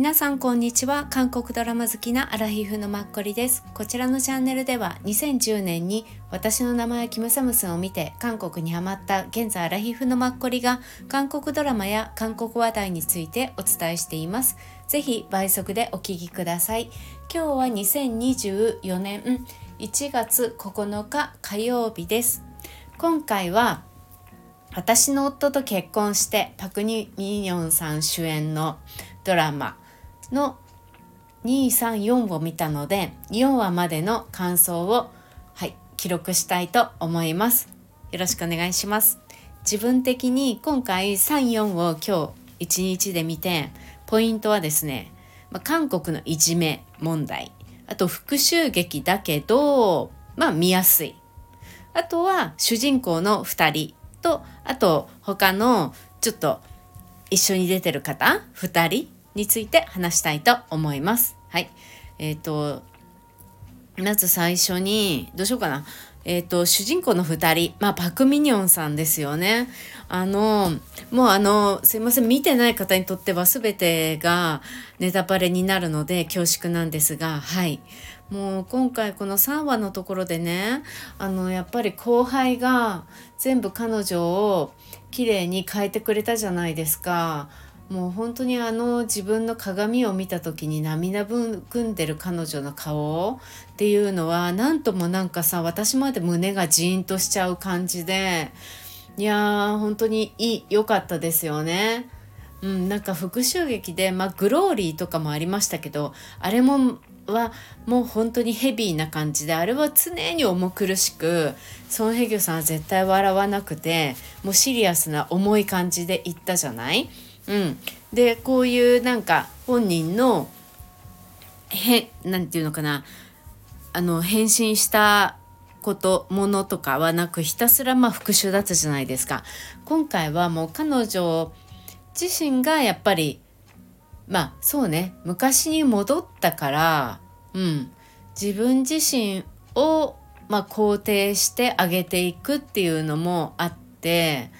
皆さんこんにちは。韓国ドラマ好きなアラヒフのマッコリです。こちらのチャンネルでは2010年に私の名前はキムサムスンを見て韓国にハマった現在アラヒフのマッコリが韓国ドラマや韓国話題についてお伝えしています。ぜひ倍速でお聞きください。今日は2024年1月9日火曜日です。今回は私の夫と結婚してパクニミニョンさん主演のドラマの234を見たので4話までの感想を、はい、記録したいと思います。よろしくお願いします。自分的に今回34を今日1日で見てポイントはですね、まあ、韓国のいじめ問題。あと復讐劇だけどまあ見やすい。あとは主人公の2人。とあと他のちょっと一緒に出てる方？2人？について話したいと思います。はい。えっ、ー、と、まず最初に、どうしようかな。えっ、ー、と、主人公の2人、まあ、パク・ミニョンさんですよね。あの、もうあの、すいません、見てない方にとっては全てがネタバレになるので恐縮なんですが、はい。もう今回この3話のところでね、あの、やっぱり後輩が全部彼女を綺麗に変えてくれたじゃないですか。もう本当にあの自分の鏡を見た時に涙ぐんでる彼女の顔っていうのは何ともなんかさ私まで胸がジーンとしちゃう感じでいやー本当に良かったですよね。うん、なんか復讐劇で、まあ、グローリーとかもありましたけどあれもはもう本当にヘビーな感じであれは常に重苦しくソン・ヘギョさんは絶対笑わなくてもうシリアスな重い感じで言ったじゃない？うん、でこういうなんか本人のへなんていうのかな。あの変身したことものとかはなくひたすらまあ復讐だったじゃないですか。今回はもう彼女自身がやっぱりまあそうね。昔に戻ったからうん。自分自身をまあ肯定してあげていくっていうのもあって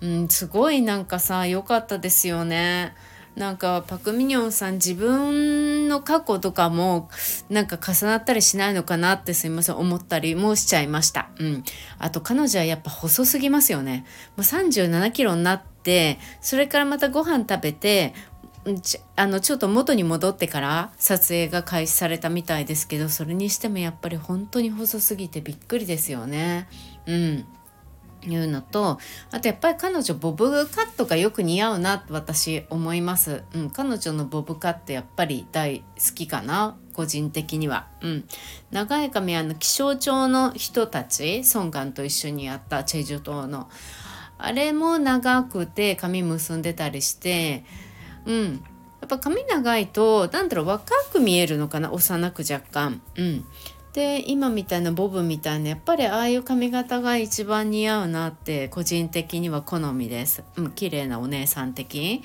うん、すごいなんかさ良かったですよね。なんかパク・ミニョンさん自分の過去とかもなんか重なったりしないのかなってすいません思ったりもしちゃいました。うん。あと彼女はやっぱ細すぎますよね。もう37キロになってそれからまたご飯食べてあのちょっと元に戻ってから撮影が開始されたみたいですけどそれにしてもやっぱり本当に細すぎてびっくりですよね。うん。いうのとあとやっぱり彼女ボブカットがよく似合うなと私思います、うん、彼女のボブカットやっぱり大好きかな個人的には、うん、長い髪あの気象庁の人たちソンガンと一緒にやったチェジュ島の。あれも長くて髪結んでたりしてうん。やっぱ髪長いと何だろう若く見えるのかな幼く若干。うん。で今みたいなボブみたいなやっぱりああいう髪型が一番似合うなって個人的には好みです。うん、綺麗なお姉さん的。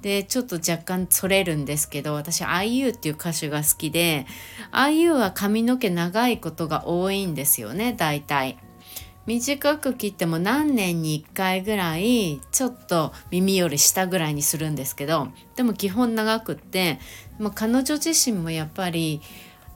でちょっと若干それるんですけど私 IU っていう歌手が好きで IU は髪の毛長いことが多いんですよね大体。短く切っても何年に1回ぐらいちょっと耳より下ぐらいにするんですけどでも基本長くってもう彼女自身もやっぱり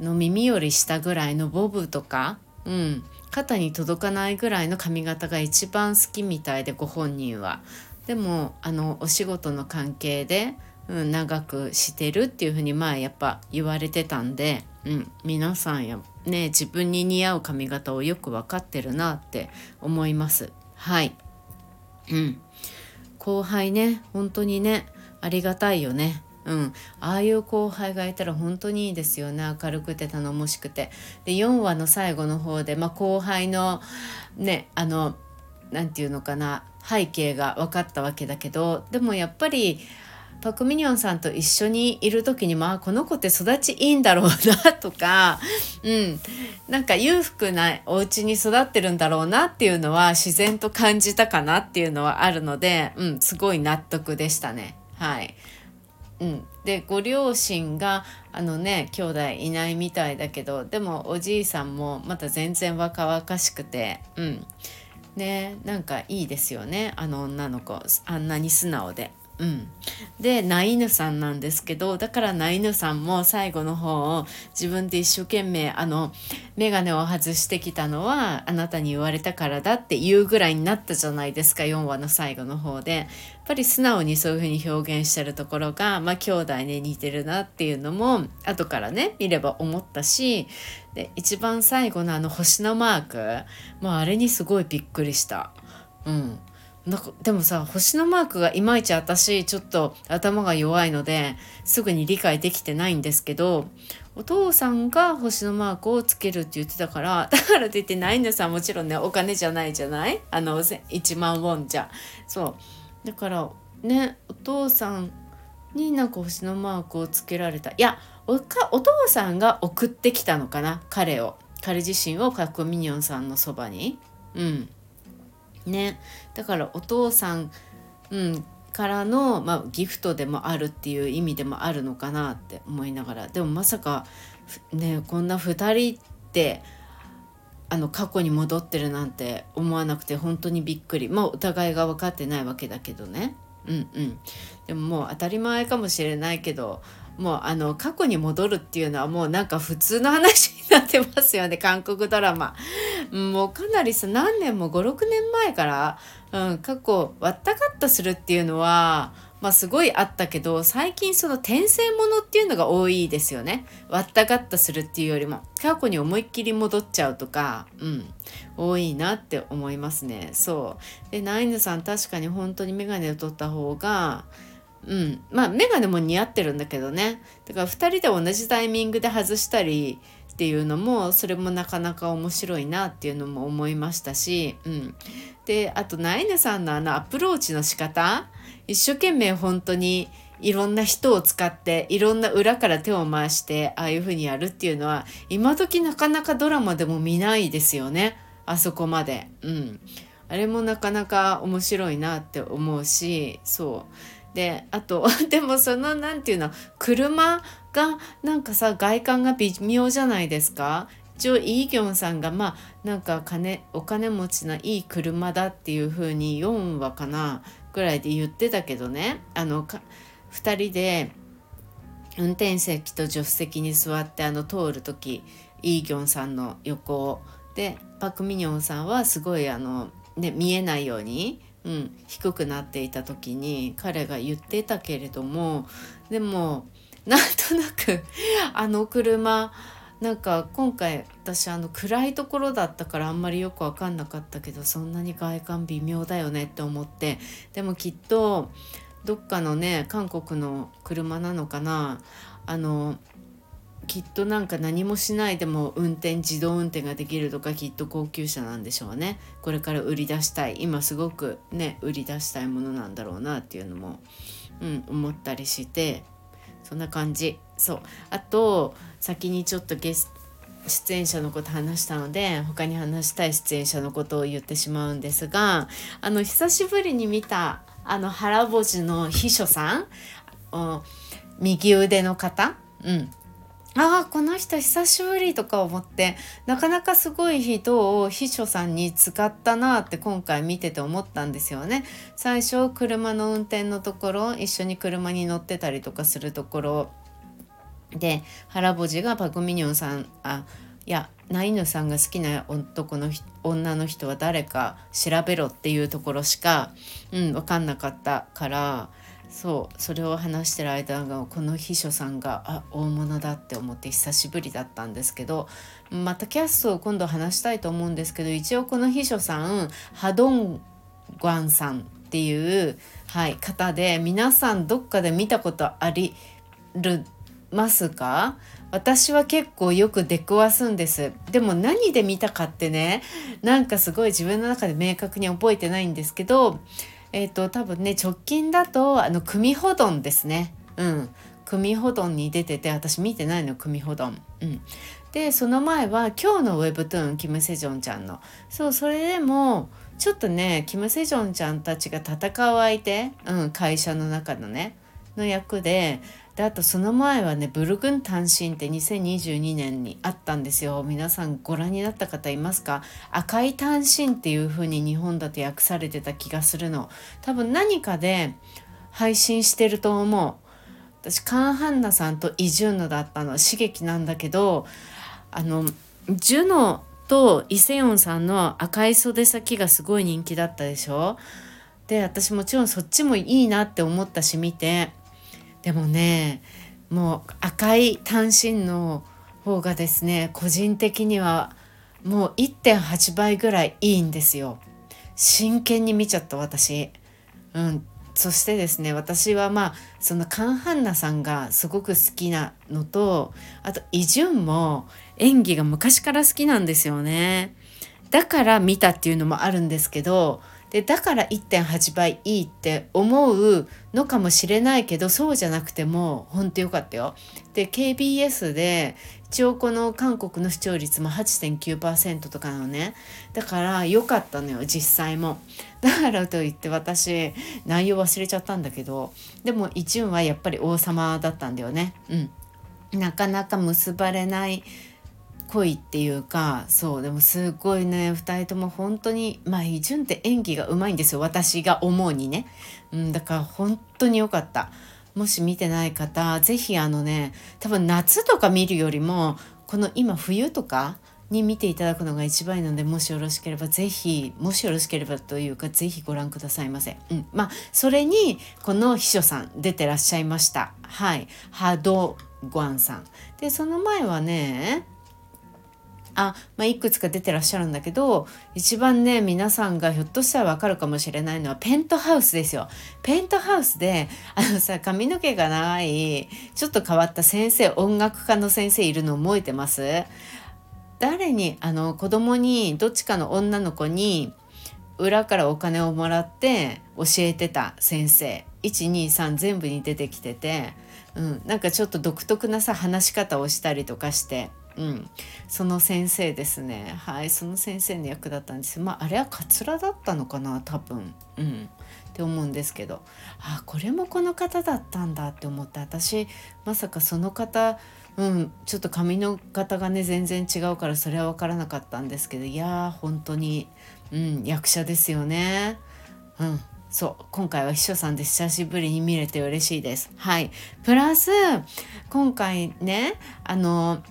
の耳より下ぐらいのボブとか、うん、肩に届かないぐらいの髪型が一番好きみたいでご本人は。でもあのお仕事の関係で、うん、長くしてるっていうふうに前やっぱ言われてたんで、うん、皆さんやね自分に似合う髪型をよく分かってるなって思います。はい、うん、後輩ね本当にねありがたいよね。うん、ああいう後輩がいたら本当にいいですよね明るくて頼もしくて。で4話の最後の方で、まあ、後輩のねあの何て言うのかな背景が分かったわけだけどでもやっぱりパク・ミニョンさんと一緒にいる時にまあこの子って育ちいいんだろうなとか、うん、なんか裕福なお家に育ってるんだろうなっていうのは自然と感じたかなっていうのはあるので、うん、すごい納得でしたね。はい。うん、でご両親があのね兄弟いないみたいだけどでもおじいさんもまた全然若々しくてうん。ねなんかいいですよねあの女の子。あんなに素直で。うん、でナイヌさんなんですけどだからナイヌさんも最後の方を自分で一生懸命あの眼鏡を外してきたのはあなたに言われたからだっていうぐらいになったじゃないですか4話の最後の方で。やっぱり素直にそういうふうに表現してるところがまあ兄弟に似てるなっていうのも後からね見れば思ったしで一番最後のあの星のマークもうあれにすごいびっくりした。うん。なんかでもさ星のマークがいまいち私ちょっと頭が弱いのですぐに理解できてないんですけどお父さんが星のマークをつけるって言ってたから だからといってナインさんもちろんねお金じゃないじゃない？あの1万ウォンじゃ。そう。だからねお父さんになんか星のマークをつけられた。いやおかお父さんが送ってきたのかな彼を。彼自身をパク・ミニョンさんのそばに。うん。ね。だからお父さん、うん、からの、まあ、ギフトでもあるっていう意味でもあるのかなって思いながら。でもまさかねこんな2人ってあの過去に戻ってるなんて思わなくて本当にびっくり。まあお互いが分かってないわけだけどね。うんうん。でももう当たり前かもしれないけどもうあの過去に戻るっていうのはもうなんか普通の話になってますよね。韓国ドラマ。もうかなりさ何年も56年前から、うん、過去割ったかったするっていうのはまあすごいあったけど最近その転生ものっていうのが多いですよね。割ったかったするっていうよりも過去に思いっきり戻っちゃうとか、うん、多いなって思いますね。そう。でナイヌさん確かに本当に眼鏡を取った方がうん、まあ眼鏡も似合ってるんだけどね。だから2人で同じタイミングで外したりっていうのもそれもなかなか面白いなっていうのも思いましたし、うん、であとナイネさんのあのアプローチの仕方。一生懸命本当にいろんな人を使っていろんな裏から手を回してああいう風にやるっていうのは今時なかなかドラマでも見ないですよね。あそこまで。うん、あれもなかなか面白いなって思うしそう。であと でもその何て言うの車がなんかさ外観が微妙じゃないですか？一応イー・ギョンさんがまあなんか金お金持ちないい車だっていう風に4話かなぐらいで言ってたけどね。あのか2人で運転席と助手席に座ってあの通る時イー・ギョンさんの横を。でパク・ミニョンさんはすごいあの、ね、見えないように、うん、低くなっていた時に彼が言ってたけれどもでもなんとなく あの車なんか今回私あの暗いところだったからあんまりよく分かんなかったけどそんなに外観微妙だよねって思ってでもきっとどっかのね韓国の車なのかなあのきっとなんか何もしないでも運転自動運転ができるとかきっと高級車なんでしょうね。これから売り出したい。今すごくね売り出したいものなんだろうなっていうのも、うん、思ったりして。そんな感じ。そう。あと先にちょっとゲス出演者のこと話したので他に話したい出演者のことを言ってしまうんですがあの久しぶりに見たあの原ぼじの秘書さん右腕の方、うん、ああこの人久しぶりとか思ってなかなかすごい人を秘書さんに使ったなって今回見てて思ったんですよね。最初車の運転のところ一緒に車に乗ってたりとかするところで原ぼじがパク・ミニョンさんあいやナイヌさんが好きな男の女の人は誰か調べろっていうところしか、うん、分かんなかったからそうそれを話してる間がこの秘書さんがあ大物だって思って久しぶりだったんですけどまたキャストを今度話したいと思うんですけど一応この秘書さんハドングワンさんっていう、はい、方で皆さんどっかで見たことありるますか？私は結構よく出くわすんです。でも何で見たかってねなんかすごい自分の中で明確に覚えてないんですけどえっ、ー、と多分ね直近だとあの組保存ですね。うん。組保存に出てて私見てないの組保存。うん。でその前は今日のウェブトゥーンキム・セジョンちゃんの。そうそれでもちょっとねキム・セジョンちゃんたちが戦う相手、うん、会社の中のねの役でであとその前はね「ブルグン単身」って2022年にあったんですよ。皆さんご覧になった方いますか？赤い単身っていう風に日本だと訳されてた気がするの。多分何かで配信してると思う。私カン・ハンナさんとイ・ジュンノだったの。刺激なんだけどあのジュノとイ・セヨンさんの赤い袖先がすごい人気だったでしょ？で私もちろんそっちもいいなって思ったし見て。でもねもう赤い単身の方がですね個人的にはもう1.8倍ぐらいいいんですよ。真剣に見ちゃった私。うん。そしてですね私はまあそのカン・ハンナさんがすごく好きなのとあとイ・ジュンも演技が昔から好きなんですよね。だから見たっていうのもあるんですけどでだから1.8倍いいって思うのかもしれないけどそうじゃなくても本当よかったよ。で KBS で一応この韓国の視聴率も8.9%とかのねだから良かったのよ実際も。だからといって私内容忘れちゃったんだけどでもイチュンはやっぱり王様だったんだよね。うん、なかなか結ばれない恋っていうかそうでもすごいね2人とも本当にまあイ・ジュンって演技がうまいんですよ私が思うにね、うん、だから本当に良かったもし見てない方是非あのね多分夏とか見るよりもこの今冬とかに見ていただくのが一番いいのでもしよろしければぜひもしよろしければというかぜひご覧くださいませ。うん、まあそれにこの秘書さん出てらっしゃいました。はい、ハドゴアンさん。でその前はねあ、まあ、いくつか出てらっしゃるんだけど一番ね皆さんがひょっとしたらわかるかもしれないのはペントハウスですよ。ペントハウスであのさ髪の毛が長いちょっと変わった先生音楽家の先生いるの覚えてます？誰にあの子供にどっちかの女の子に裏からお金をもらって教えてた先生。123全部に出てきてて、うん、なんかちょっと独特なさ話し方をしたりとかして。うん、その先生ですね。はい。その先生の役だったんです。まああれはカツラだったのかな多分。うん。って思うんですけど。あこれもこの方だったんだって思って私まさかその方うんちょっと髪の型がね全然違うからそれは分からなかったんですけどいやー本当に、うん、役者ですよね。うん。そう。今回は秘書さんで久しぶりに見れて嬉しいです。はい。プラス今回ねあの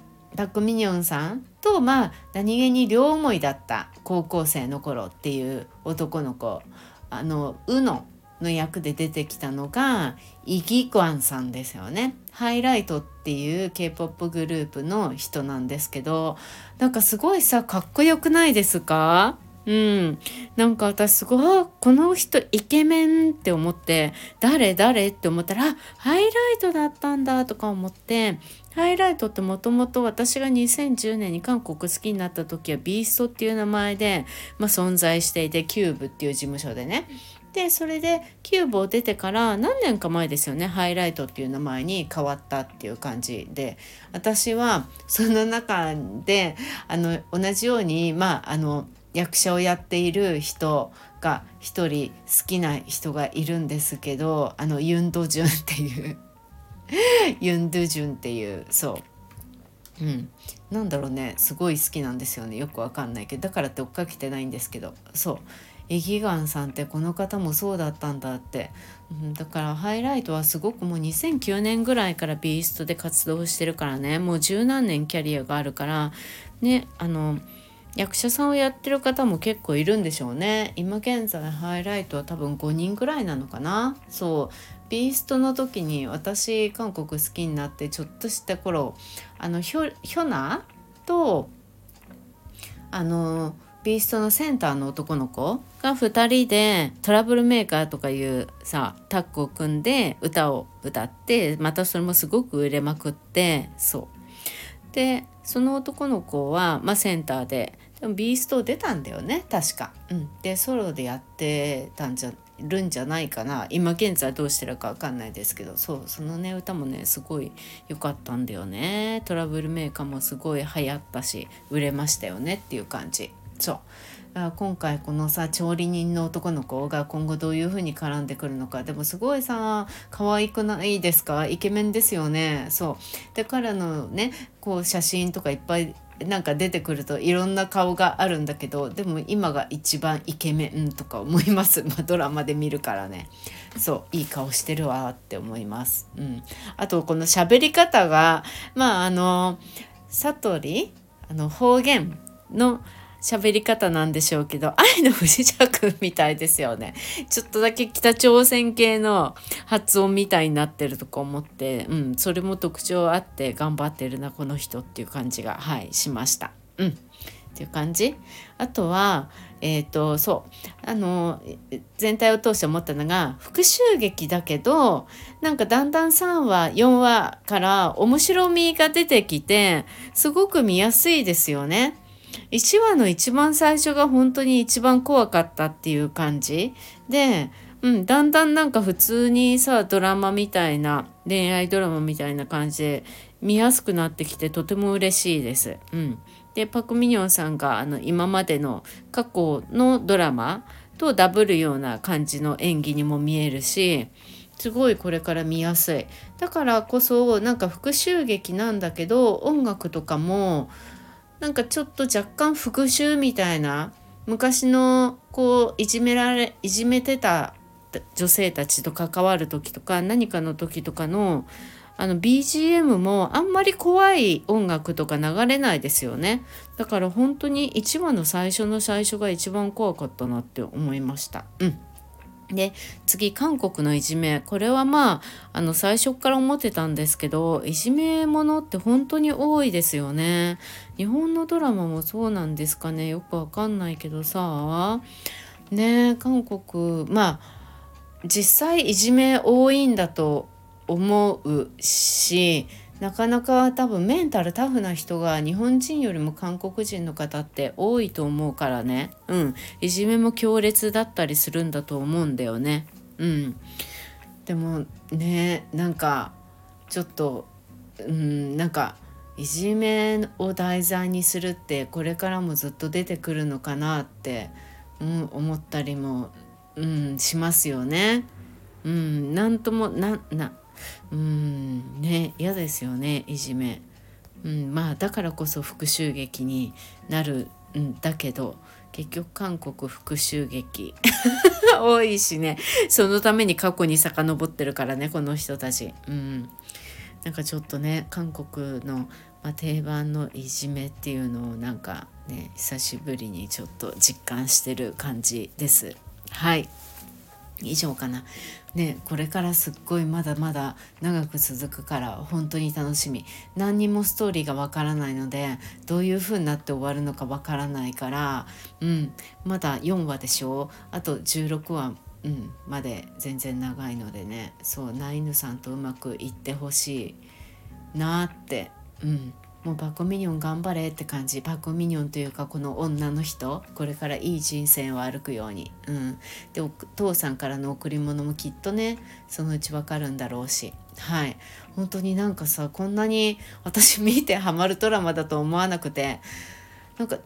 ックミニョンさんとまあ何気に両思いだった高校生の頃っていう男の子あのウノの役で出てきたのがイギクアンさんですよね。ハイライトっていう K-POP グループの人なんですけどなんかすごいさかっこよくないですか？うん、なんか私すごいこの人イケメンって思って誰誰って思ったらハイライトだったんだとか思ってハイライトってもともと私が2010年に韓国好きになった時はビーストっていう名前で、まあ、存在していてキューブっていう事務所でね。でそれでキューブを出てから何年か前ですよねハイライトっていう名前に変わったっていう感じで。私はその中であの同じようにまああの役者をやっている人が一人好きな人がいるんですけどあのユン・ドジュンっていう ユン・ドゥジュンっていうそう。うん。なんだろうね。すごい好きなんですよね。よくわかんないけど。だからって追っかけてないんですけど。そう。エギガンさんってこの方もそうだったんだって、うん、だからハイライトはすごくもう2009年ぐらいからビーストで活動してるからね。もう十何年キャリアがあるから。ねあの役者さんをやってる方も結構いるんでしょうね。今現在ハイライトは多分5人ぐらいなのかな。そう。ビーストの時に私韓国好きになってちょっとした頃あのヒョヒョナとあのビーストのセンターの男の子が2人でトラブルメーカーとかいうさタッグを組んで歌を歌ってまたそれもすごく売れまくってそう。でその男の子は、まあ、センターででもビースト出たんだよね。確か。うん、でソロでやってたんじゃるんじゃないかな。今現在どうしてるか分かんないですけど。そう。そのね歌もねすごい良かったんだよね。トラブルメーカーもすごい流行ったし売れましたよねっていう感じ。そう。今回このさ調理人の男の子が今後どういう風に絡んでくるのか。でもすごいさ可愛くないですか？イケメンですよね。そう。で彼のねこう写真とかいっぱいなんか出てくるといろんな顔があるんだけどでも今が一番イケメンとか思います、まあ、ドラマで見るからね。そういい顔してるわって思います。うん、あとこの喋り方がまああの悟りあの方言の喋り方なんでしょうけど愛の不時着みたいですよね。ちょっとだけ北朝鮮系の発音みたいになってるとか思ってうんそれも特徴あって頑張ってるなこの人っていう感じがはいしました。うん。っていう感じ。あとはえっ、ー、とそう。あの全体を通して思ったのが復讐劇だけどなんかだんだん3話4話から面白みが出てきてすごく見やすいですよね。1話の一番最初が本当に一番怖かったっていう感じ。で、うん、だんだんなんか普通にさドラマみたいな恋愛ドラマみたいな感じで見やすくなってきてとても嬉しいです。うん、でパク・ミニョンさんがあの今までの過去のドラマとダブるような感じの演技にも見えるしすごいこれから見やすい。だからこそなんか復讐劇なんだけど音楽とかもなんかちょっと若干復讐みたいな昔のこういじめられいじめてた女性たちと関わる時とか何かの時とかのあの BGM もあんまり怖い音楽とか流れないですよね。だから本当に1話の最初の最初が一番怖かったなって思いました。うん。で次韓国のいじめ。これはまああの最初から思ってたんですけどいじめものって本当に多いですよね。日本のドラマもそうなんですかね。よくわかんないけどさ。ね韓国まあ実際いじめ多いんだと思うしなかなか多分メンタルタフな人が日本人よりも韓国人の方って多いと思うからね。うん。いじめも強烈だったりするんだと思うんだよね。うん。でもねなんかちょっとうんなんかいじめを題材にするってこれからもずっと出てくるのかなって、うん、思ったりも、うん、しますよね。うん、なんともななうんね嫌ですよねいじめ。うん、まあだからこそ復讐劇になるんだけど結局韓国復讐劇 多いしねそのために過去に遡ってるからねこの人たち。うんなんかちょっとね韓国の、まあ、定番のいじめっていうのをなんかね久しぶりにちょっと実感してる感じです。はい以上かな。ねこれからすっごいまだまだ長く続くから本当に楽しみ。何にもストーリーがわからないのでどういう風になって終わるのかわからないからうんまだ4話でしょ？あと16話うん、まで全然長いのでね。そうナイヌさんとうまくいってほしいなって、うん、もうパコミニョン頑張れって感じ。パコミニョンというかこの女の人。これからいい人生を歩くように、うん、でお父さんからの贈り物もきっとねそのうちわかるんだろうし。はい。本当になんかさこんなに私見てハマるドラマだと思わなくて。なんか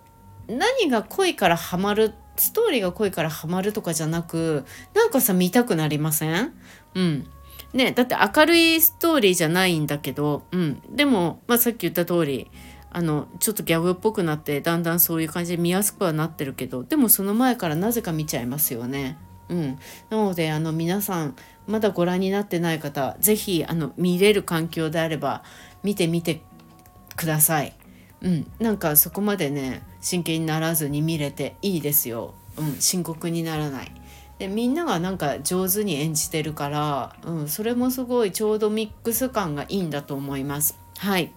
何が恋からハマるストーリーが恋からハマるとかじゃなくなんかさ見たくなりません？うん。ねだって明るいストーリーじゃないんだけど、うん、でも、まあ、さっき言った通りあのちょっとギャグっぽくなってだんだんそういう感じで見やすくはなってるけどでもその前からなぜか見ちゃいますよね。うん、なのであの皆さんまだご覧になってない方是非あの見れる環境であれば見てみてください。うん、なんかそこまでね真剣にならずに見れていいですよ。うん、深刻にならない。でみんながなんか上手に演じてるから、うん、それもすごいちょうどミックス感がいいんだと思います。はい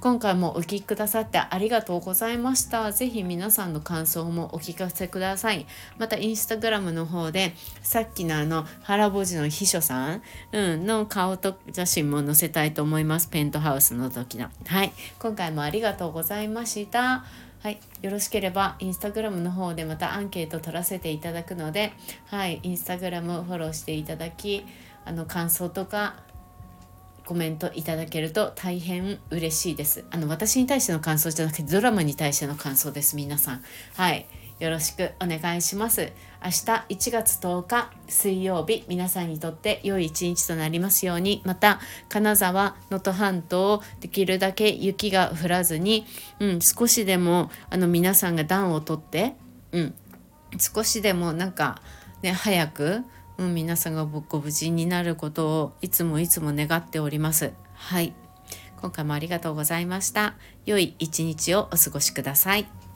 今回もお聴きくださってありがとうございました。ぜひ皆さんの感想もお聞かせください。またインスタグラムの方でさっきのあの原坊主の秘書さん、うん、の顔と写真も載せたいと思います。ペントハウスの時の。はい。今回もありがとうございました。はい、よろしければインスタグラムの方でまたアンケート取らせていただくので、はい、インスタグラムフォローしていただきあの感想とかコメントいただけると大変嬉しいです。あの私に対しての感想じゃなくてドラマに対しての感想です皆さん。はい。よろしくお願いします明日1月10日水曜日皆さんにとって良い一日となりますようにまた金沢能登半島をできるだけ雪が降らずに、うん、少しでもあの皆さんが暖をとって、うん、少しでもなんかね早く、うん、皆さんがご無事になることをいつもいつも願っております。はい今回もありがとうございました。良い一日をお過ごしください。